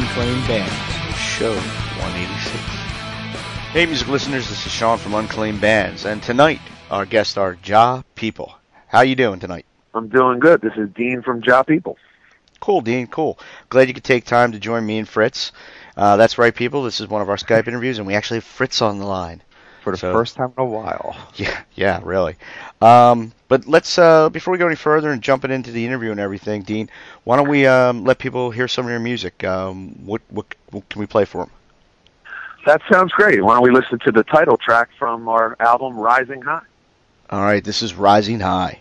This Unclaimed Bands, show 186. Hey, music listeners, this is Sean from Unclaimed Bands, and tonight our guests are Jah People. How you doing tonight? I'm doing good. This is Dean from Jah People. Cool, Dean. Cool. Glad you could take time to join me and Fritz. Uh, that's right, people. This is one of our Skype interviews, and we actually have Fritz on the line for the so, first time in a while. Yeah, yeah, really. Um, but let's uh, before we go any further and jumping into the interview and everything, Dean, why don't we um, let people hear some of your music? Um, what, what, what can we play for them? That sounds great. Why don't we listen to the title track from our album Rising High? All right, this is Rising High.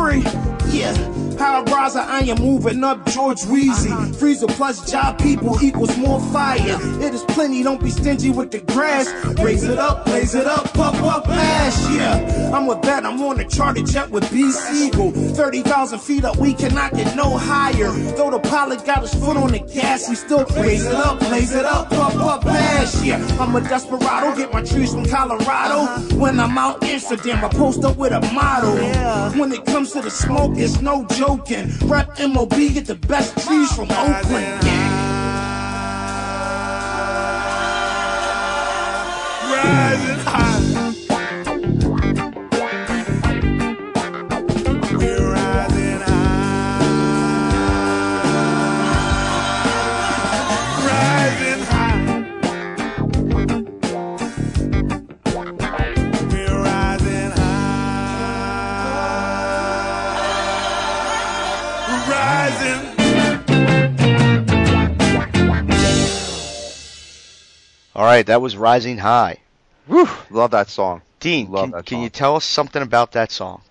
free. Yeah moving up George Weezy. Uh-huh. Freezer plus Jah People equals more fire. It is plenty, don't be stingy with the grass. Raise it up, blaze it up, pump up ash, yeah. I'm with that, I'm on a charter jet with B. Siegel. 30,000 feet up, we cannot get no higher. Though the pilot got his foot on the gas, he still raise it up, blaze it up, pump up ash, yeah. I'm a desperado, get my trees from Colorado. When I'm out Amsterdam, I post up with a model. When it comes to the smoke, it's no joking. Rep MOB, get the best trees from Oakland, yeah. Rising high. Right, that was Rising High. Woo, love that song. Dean, love can, that can song. you tell us something about that song?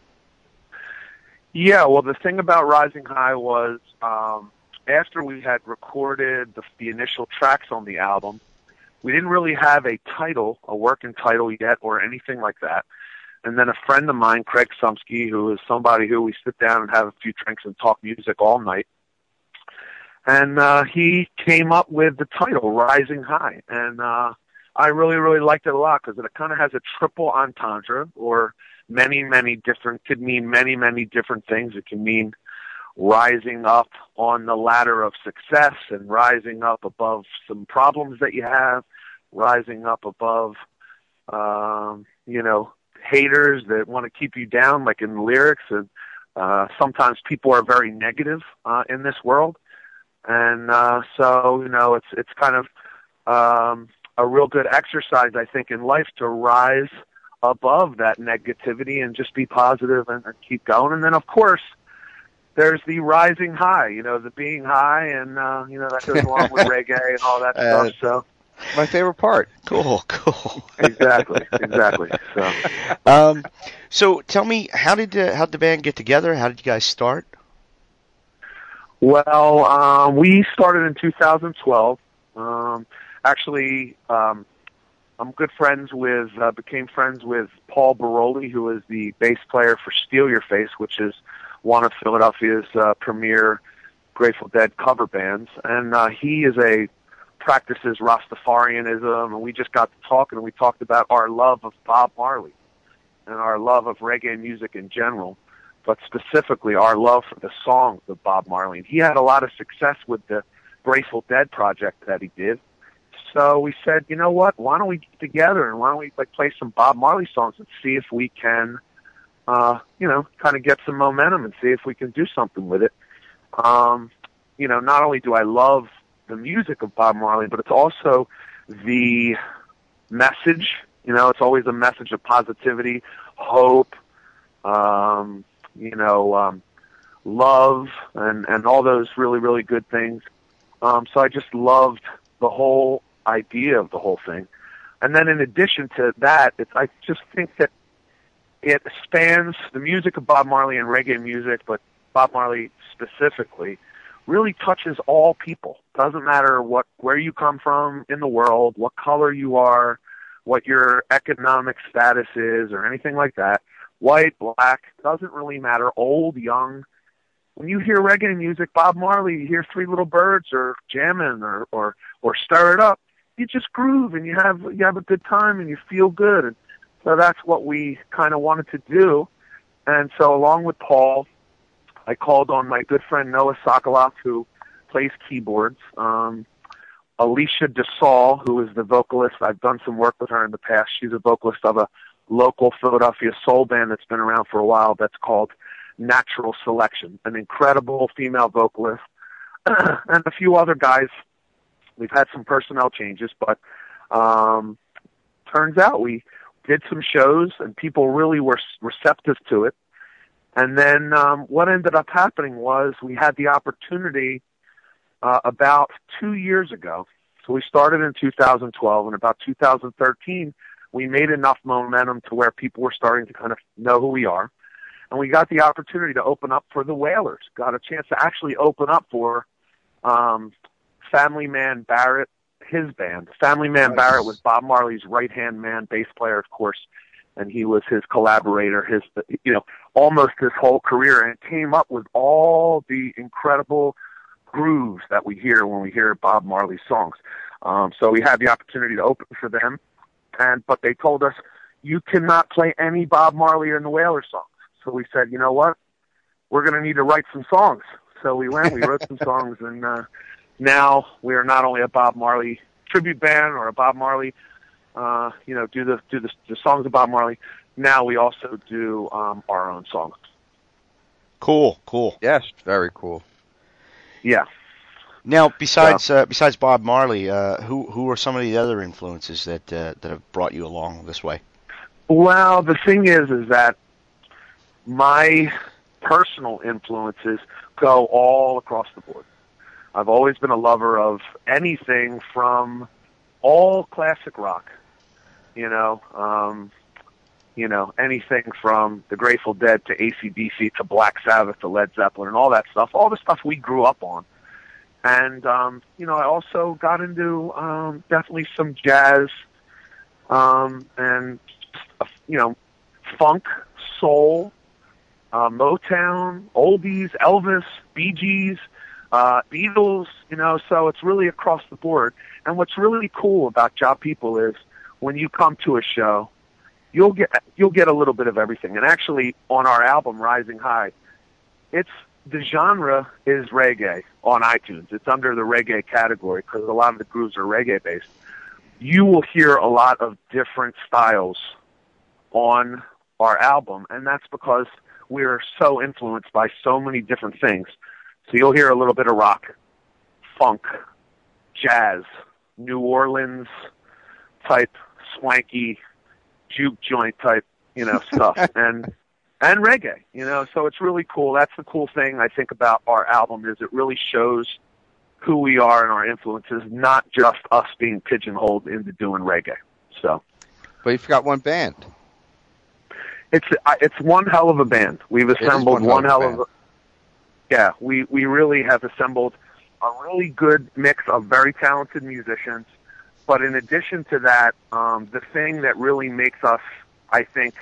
Yeah, well, the thing about Rising High was um, after we had recorded the, the initial tracks on the album, we didn't really have a title, a working title yet, or anything like that. and then a friend of mine, Craig Sumsky, who is somebody who we sit down and have a few drinks and talk music all night. And uh, he came up with the title "Rising High," and uh, I really, really liked it a lot because it kind of has a triple entendre, or many, many different could mean many, many different things. It can mean rising up on the ladder of success and rising up above some problems that you have, rising up above, um, you know, haters that want to keep you down, like in lyrics. And uh, sometimes people are very negative uh, in this world, and uh, so you know, it's it's kind of um, a real good exercise, I think, in life to rise above that negativity and just be positive and, and keep going. And then, of course there's the rising high, you know, the being high, and uh, you know that goes along with reggae and all that Uh, stuff. So My favorite part. Cool, cool. exactly, exactly. So Um, so tell me, how did uh, how did the band get together? How did you guys start? Well, um, we started in 2012. Um, actually, um, I'm good friends with, uh, became friends with Paul Baroli, who is the bass player for Steal Your Face, which is one of Philadelphia's uh, premier Grateful Dead cover bands, and uh, he is a practices Rastafarianism, and we just got to talking, and we talked about our love of Bob Marley and our love of reggae music in general, but specifically our love for the songs of Bob Marley. He had a lot of success with the Grateful Dead project that he did. So we said, you know what? Why don't we get together and why don't we like play some Bob Marley songs and see if we can, uh, you know, kind of get some momentum and see if we can do something with it. Um, you know, not only do I love the music of Bob Marley, but it's also the message. You know, it's always a message of positivity, hope, um, you know, um, love, and and all those really really good things. Um, so I just loved the whole idea of the whole thing. And then in addition to that, it's, I just think that it spans the music of Bob Marley and reggae music, but Bob Marley specifically really touches all people. Doesn't matter what where you come from in the world, what color you are, what your economic status is or anything like that. White, black, doesn't really matter, old, young. When you hear reggae music, Bob Marley, you hear Three Little Birds or Jammin' or or or stir it up. You just groove and you have you have a good time and you feel good. And so that's what we kind of wanted to do. And so along with Paul, I called on my good friend Noah Sokoloff, who plays keyboards. Um, Alicia DeSaul, who is the vocalist. I've done some work with her in the past. She's a vocalist of a local Philadelphia soul band that's been around for a while that's called Natural Selection, an incredible female vocalist. and a few other guys. We've had some personnel changes, but um, turns out we did some shows and people really were receptive to it. And then um, what ended up happening was we had the opportunity uh, about two years ago. So we started in 2012, and about 2013, we made enough momentum to where people were starting to kind of know who we are. And we got the opportunity to open up for the Wailers. Got a chance to actually open up for um, Family Man Barrett, his band. Family Man Barrett was Bob Marley's right hand man, bass player, of course, and he was his collaborator, his you know, almost his whole career, and came up with all the incredible grooves that we hear when we hear Bob Marley songs. Um, so we had the opportunity to open for them, and but they told us you cannot play any Bob Marley and the Wailers songs. So we said, you know what, we're going to need to write some songs. So we went, we wrote some songs, and uh, now we are not only a Bob Marley tribute band or a Bob Marley, uh, you know, do the do the, the songs of Bob Marley. Now we also do um, our own songs. Cool, cool. Yes, very cool. Yeah. Now, besides uh, besides Bob Marley, uh, who who are some of the other influences that uh, that have brought you along this way? Well, the thing is, is that my personal influences go all across the board. I've always been a lover of anything from all classic rock, you know, um, you know, anything from the Grateful Dead to ACDC to Black Sabbath to Led Zeppelin and all that stuff, all the stuff we grew up on. And, um, you know, I also got into, um, definitely some jazz, um, and, you know, funk, soul, uh, Motown, oldies, Elvis, Bee Gees, uh, Beatles, you know, so it's really across the board. And what's really cool about Jah People is when you come to a show, you'll get you'll get a little bit of everything. And actually, on our album Rising High, it's the genre is reggae on iTunes. It's under the reggae category because a lot of the grooves are reggae based. You will hear a lot of different styles on our album, and that's because we're so influenced by so many different things. So you'll hear a little bit of rock, funk, jazz, New Orleans type swanky juke joint type, you know, stuff and and reggae, you know. So it's really cool. That's the cool thing I think about our album is it really shows who we are and our influences, not just us being pigeonholed into doing reggae. So But you forgot one band. it's it's one hell of a band. We've assembled one one hell hell of of a yeah. We we really have assembled a really good mix of very talented musicians. But in addition to that, um, the thing that really makes us, I think,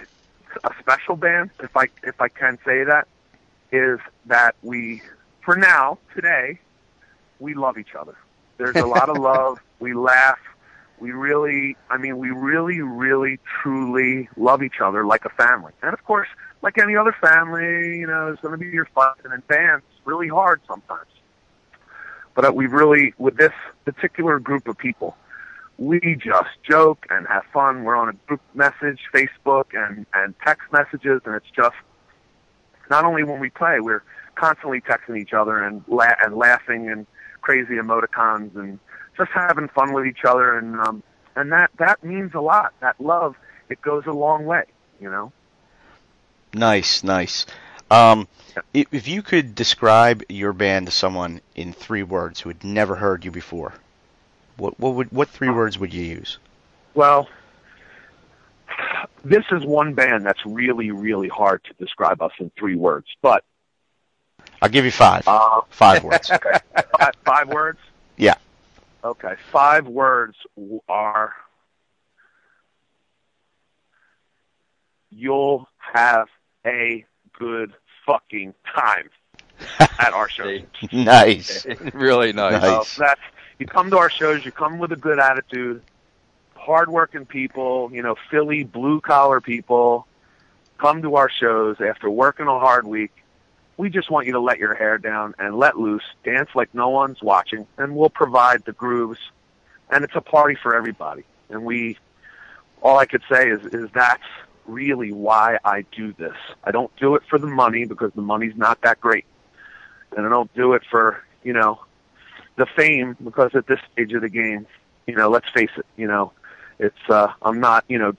a special band, if I if I can say that, is that we, for now, today, we love each other. There's a lot of love. We laugh. We really, I mean, we really, really, truly love each other like a family. And of course, like any other family, you know, there's going to be your fights and bands, really hard sometimes. But uh, we really, with this particular group of people, we just joke and have fun. We're on a group message, Facebook, and and text messages, and it's just not only when we play, we're constantly texting each other and la- and laughing and crazy emoticons and just having fun with each other, and um, and that that means a lot. That love, it goes a long way, you know. Nice, nice. Um, if you could describe your band to someone in three words who had never heard you before, what what would what three words would you use? Well, this is one band that's really, really hard to describe us in three words, but I'll give you five. uh, Five words. okay, five, five words. Yeah. Okay, five words are you'll have a good fucking time at our show. nice. really nice. Nice. So that's you come to our shows, you come with a good attitude, hardworking people, you know, Philly blue collar people, come to our shows after working a hard week. We just want you to let your hair down and let loose, dance like no one's watching, and we'll provide the grooves. And it's a party for everybody. And we, all I could say is, is that's really why I do this. I don't do it for the money because the money's not that great. And I don't do it for, you know, the fame because at this stage of the game, you know, let's face it, you know, it's uh I'm not, you know,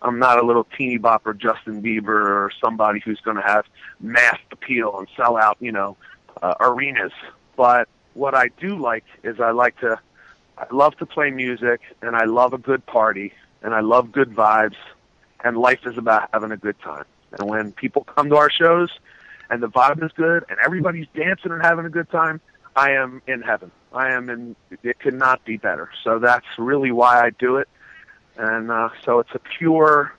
I'm not a little teeny bopper Justin Bieber or somebody who's going to have mass appeal and sell out, you know, uh, arenas. But what I do like is I like to I love to play music and I love a good party and I love good vibes and life is about having a good time. And when people come to our shows and the vibe is good and everybody's dancing and having a good time, I am in heaven. I am in. It could not be better. So that's really why I do it, and uh, so it's a pure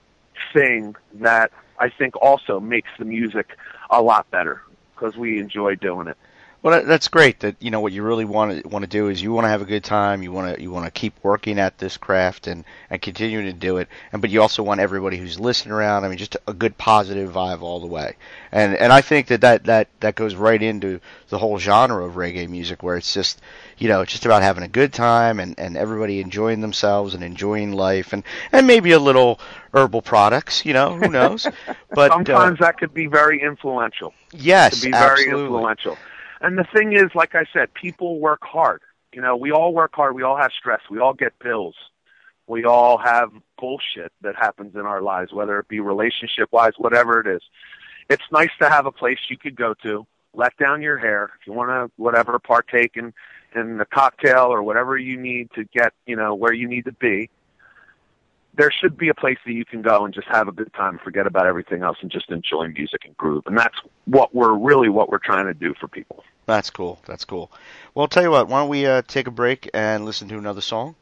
thing that I think also makes the music a lot better because we enjoy doing it. Well, that's great. That you know what you really want to want to do is you want to have a good time. You want to you want to keep working at this craft and and continuing to do it. And but you also want everybody who's listening around. I mean, just a good positive vibe all the way. And and I think that that that that goes right into the whole genre of reggae music, where it's just you know it's just about having a good time and and everybody enjoying themselves and enjoying life and and maybe a little herbal products. You know, who knows? But uh, Sometimes that could be very influential. yes, to be very absolutely. influential. And the thing is, like I said, people work hard. You know, we all work hard. We all have stress. We all get bills. We all have bullshit that happens in our lives, whether it be relationship wise, whatever it is. It's nice to have a place you could go to, let down your hair. If you want to, whatever, partake in, in the cocktail or whatever you need to get, you know, where you need to be there should be a place that you can go and just have a good time, forget about everything else, and just enjoy music and groove. And that's what we're really what we're trying to do for people. That's cool. That's cool. Well, I'll tell you what. Why don't we uh, take a break and listen to another song?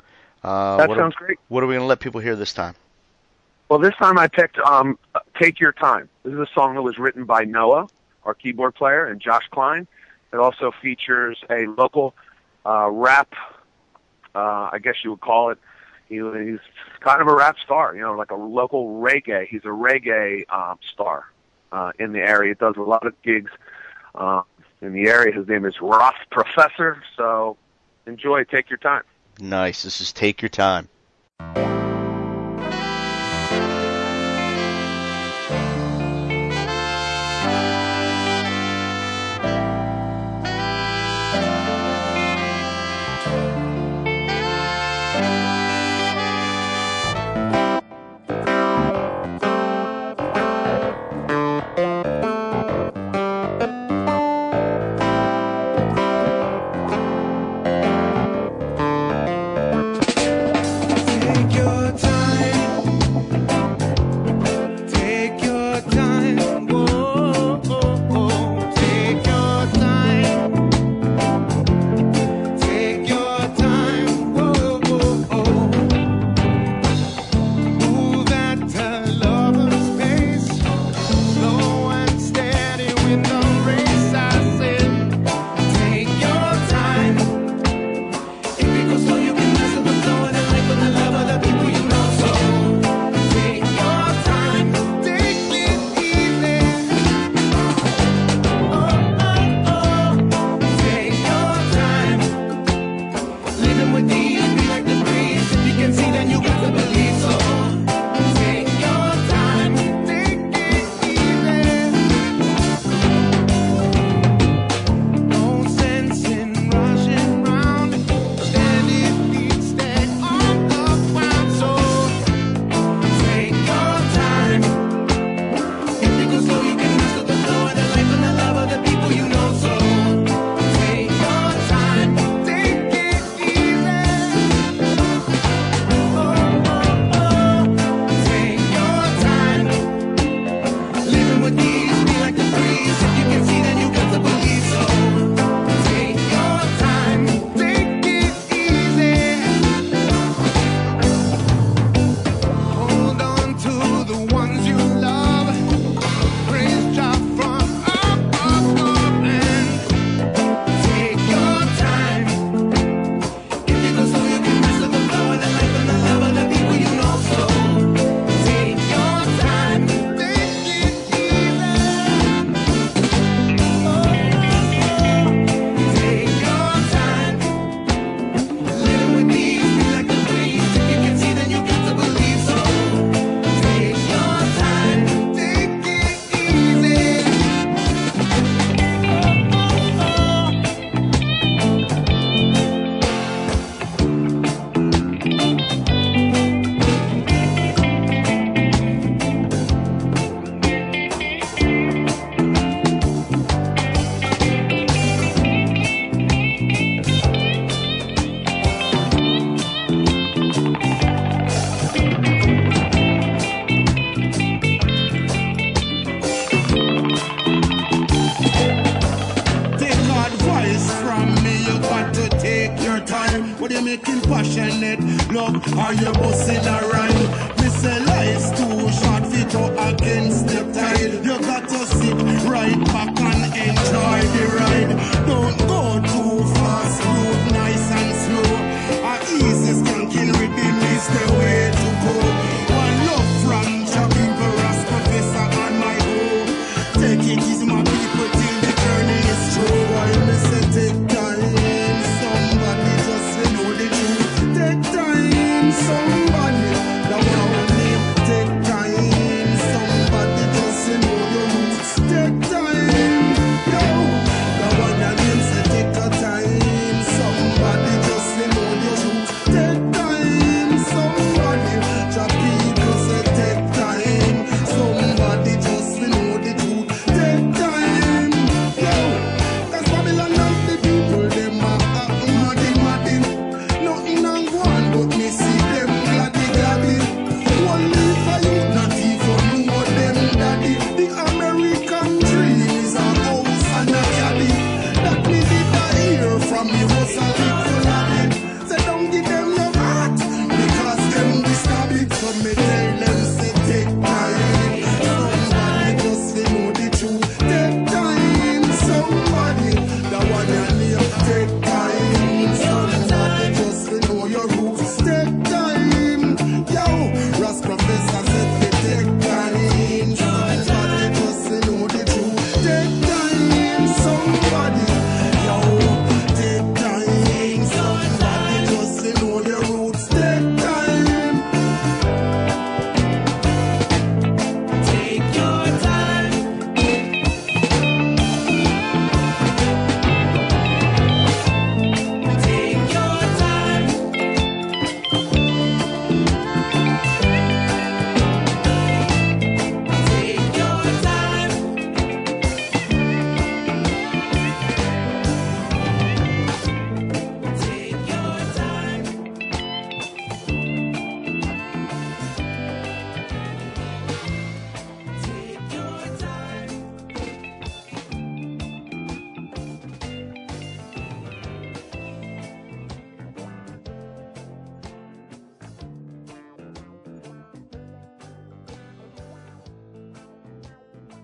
Uh, that sounds are, great. What are we going to let people hear this time? Well, this time I picked um, "Take Your Time." This is a song that was written by Noah, our keyboard player, and Josh Klein. It also features a local uh, rap, uh, I guess you would call it, he, he's kind of a rap star, you know, like a local reggae. He's a reggae um, star uh, in the area. Does a lot of gigs uh, in the area. His name is Ross Professor. So enjoy. Take your time. Nice. This is Take Your Time.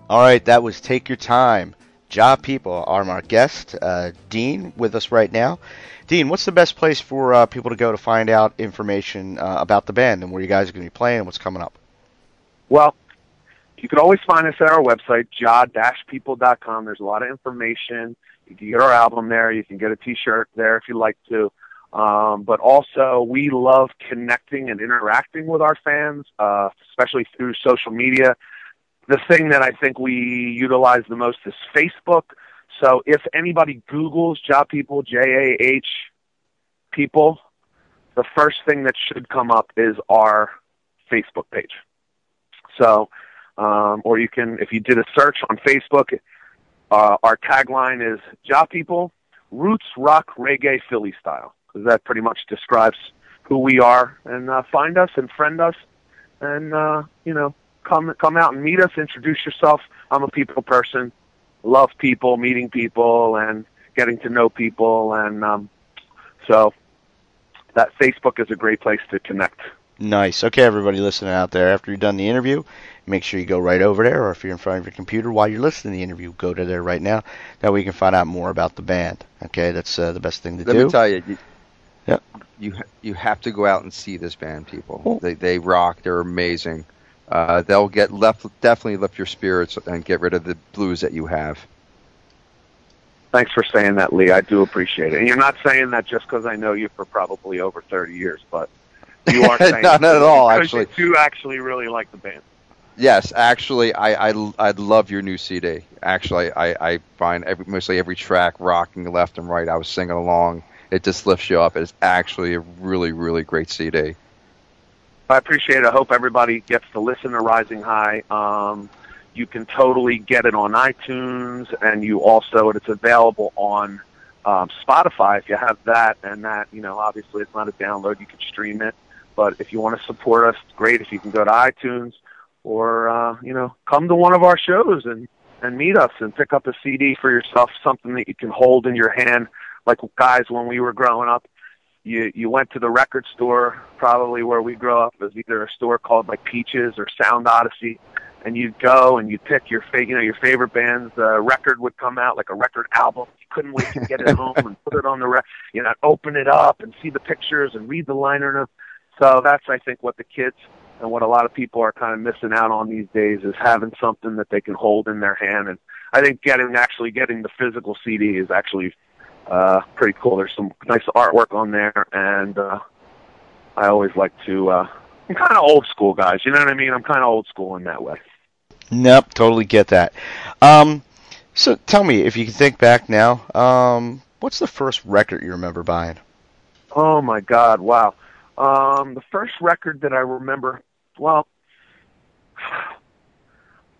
All right, that was Take Your Time. Jah People are our guest, uh, Dean, with us right now. Dean, what's the best place for uh, people to go to find out information uh, about the band and where you guys are going to be playing and what's coming up? Well, you can always find us at our website, ja-people.com. There's a lot of information. You can get our album there. You can get a T-shirt there if you'd like to. Um, but also, we love connecting and interacting with our fans, uh, especially through social media. The thing that I think we utilize the most is Facebook. So if anybody Googles Jah People, J-A-H people, the first thing that should come up is our Facebook page. So, um, or you can, if you did a search on Facebook, uh, our tagline is Jah People, Roots Rock Reggae Philly Style because that pretty much describes who we are. And uh, find us and friend us, and uh, you know, come come out and meet us. Introduce yourself. I'm a people person. Love people, meeting people, and getting to know people. And um, so that Facebook is a great place to connect. Nice. Okay, everybody listening out there, after you've done the interview, make sure you go right over there, or if you're in front of your computer while you're listening to the interview, go to there right now. That way you can find out more about the band. Okay, that's uh, the best thing to Let do. me tell you, you, Yeah. you you have to go out and see this band, people. They they rock. They're amazing. Uh, they'll get left definitely lift your spirits and get rid of the blues that you have. Thanks for saying that, Lee. I do appreciate it. And you're not saying that just because I know you for probably over 30 years, but you are saying Not at all, actually. You do actually really like the band. Yes, actually, I I, I love your new CD. Actually, I, I find every, mostly every track rocking left and right. I was singing along. It just lifts you up. It's actually a really really great CD. I appreciate it. I hope everybody gets to listen to Rising High. Um, you can totally get it on iTunes, and you also it's available on um, Spotify if you have that. And that you know, obviously, it's not a download; you can stream it. But if you want to support us, great. If you can go to iTunes or uh, you know, come to one of our shows and and meet us and pick up a CD for yourself, something that you can hold in your hand. Like guys, when we were growing up, you you went to the record store, probably where we grew up. Was either a store called like Peaches or Sound Odyssey, and you'd go and you'd pick your fa- you know your favorite band's uh, record would come out like a record album. You couldn't wait to get it home and put it on the re- you know open it up and see the pictures and read the liner notes. So that's I think what the kids and what a lot of people are kind of missing out on these days is having something that they can hold in their hand. And I think getting actually getting the physical CD is actually uh, pretty cool. There's some nice artwork on there, and uh, I always like to. Uh, I'm kind of old school, guys. You know what I mean? I'm kind of old school in that way. Nope, totally get that. Um, so tell me, if you can think back now, um, what's the first record you remember buying? Oh my God! Wow. Um, the first record that I remember, well,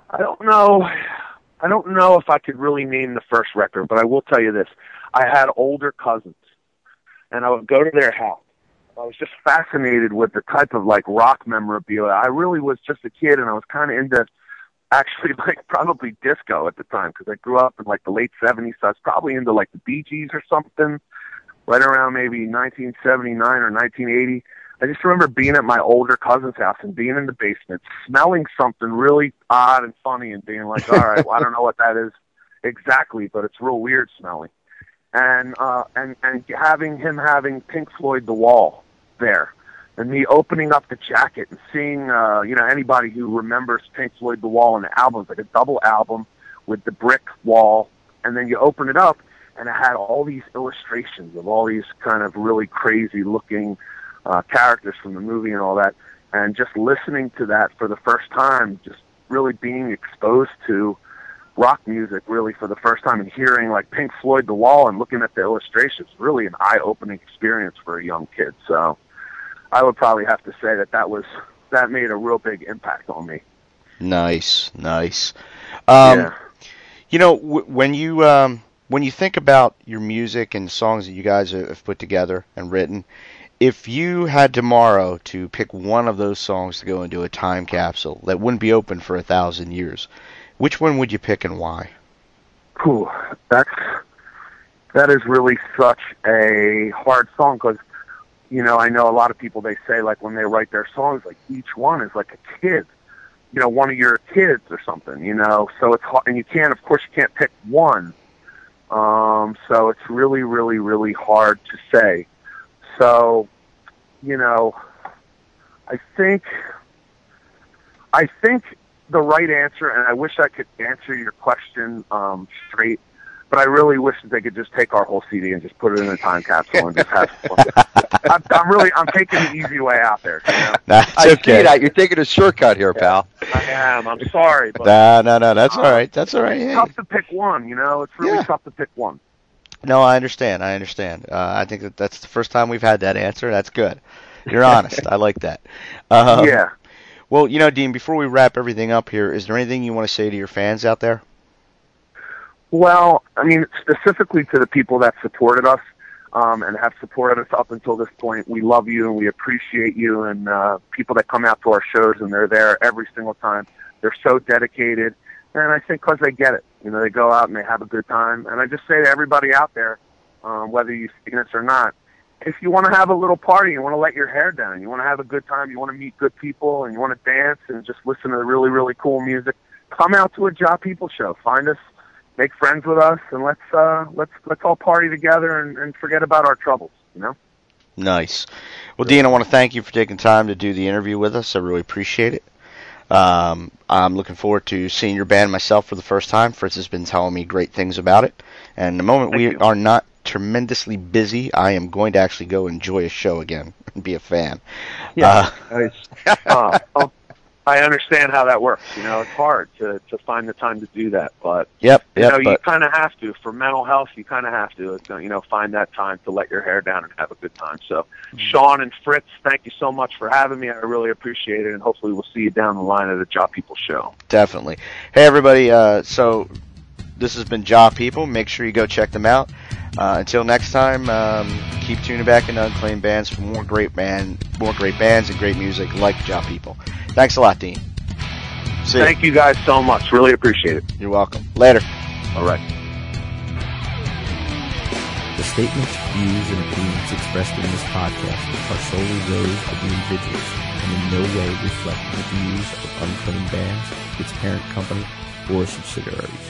I don't know. I don't know if I could really name the first record, but I will tell you this: I had older cousins, and I would go to their house. I was just fascinated with the type of like rock memorabilia. I really was just a kid, and I was kind of into actually like probably disco at the time because I grew up in like the late '70s. So I was probably into like the Bee Gees or something, right around maybe 1979 or 1980. I just remember being at my older cousin's house and being in the basement, smelling something really odd and funny, and being like, "All right, well, I don't know what that is exactly, but it's real weird smelling." And uh, and and having him having Pink Floyd The Wall there, and me opening up the jacket and seeing, uh, you know, anybody who remembers Pink Floyd The Wall and the album, like a double album with the brick wall, and then you open it up, and it had all these illustrations of all these kind of really crazy looking uh, characters from the movie and all that, and just listening to that for the first time, just really being exposed to rock music really for the first time and hearing like Pink Floyd The Wall and looking at the illustrations, really an eye-opening experience for a young kid. So I would probably have to say that that was that made a real big impact on me. Nice, nice. Um, yeah. You know, w- when you um, when you think about your music and songs that you guys have put together and written, if you had tomorrow to pick one of those songs to go into a time capsule that wouldn't be open for a thousand years, which one would you pick and why? Whew, that's that is really such a hard song because you know I know a lot of people they say like when they write their songs like each one is like a kid you know, one of your kids or something, you know. So it's hard, and you can't, of course, you can't pick one. Um, so it's really, really, really hard to say. So, you know, I think, I think the right answer, and I wish I could answer your question um, straight, but I really wish that they could just take our whole CD and just put it in a time capsule and just have fun. I'm, I'm really, I'm taking the easy way out there. You know? That's I okay. see that. You're taking a shortcut here, pal. I am. I'm sorry, but No, no, no. That's all right. That's all right. it's Hey. tough to pick one. You know, it's really Yeah. tough to pick one. No, I understand. I understand. Uh, I think that that's the first time we've had that answer. That's good. You're honest. I like that. Um, yeah. Well, you know, Dean, before we wrap everything up here, is there anything you want to say to your fans out there? Well, I mean, specifically to the people that supported us um, and have supported us up until this point, we love you and we appreciate you. And uh, people that come out to our shows and they're there every single time, they're so dedicated. And I think because they get it, you know, they go out and they have a good time. And I just say to everybody out there, um, whether you've seen us or not, if you want to have a little party, you want to let your hair down, you want to have a good time, you want to meet good people, and you want to dance and just listen to really, really cool music, come out to a Jah People show. Find us make friends with us and let's uh let's let's all party together and, and forget about our troubles you know Nice. Well, Dean, I want to thank you for taking time to do the interview with us. I really appreciate it. Um, I'm looking forward to seeing your band myself for the first time. Fritz has been telling me great things about it. And the moment Thank we you. are not tremendously busy, I am going to actually go enjoy a show again and be a fan. Yeah. Uh, uh, i understand how that works you know it's hard to to find the time to do that but yep, you yep. know you kind of have to for mental health you kind of have to uh, you know find that time to let your hair down and have a good time so sean and fritz thank you so much for having me i really appreciate it and hopefully we'll see you down the line at the Jah People show Definitely. Hey, everybody. Uh, so this has been Jah People. Make sure you go check them out. Uh, until next time, um, keep tuning back into Unclaimed Bands for more great band, more great bands and great music like Jah People. Thanks a lot, Dean. See ya. thank you guys so much really appreciate it You're welcome. Later. all right The statements, views, and opinions expressed in this podcast are solely those of the individuals and in no way reflect the views of Unclaimed Bands, its parent company, or subsidiaries.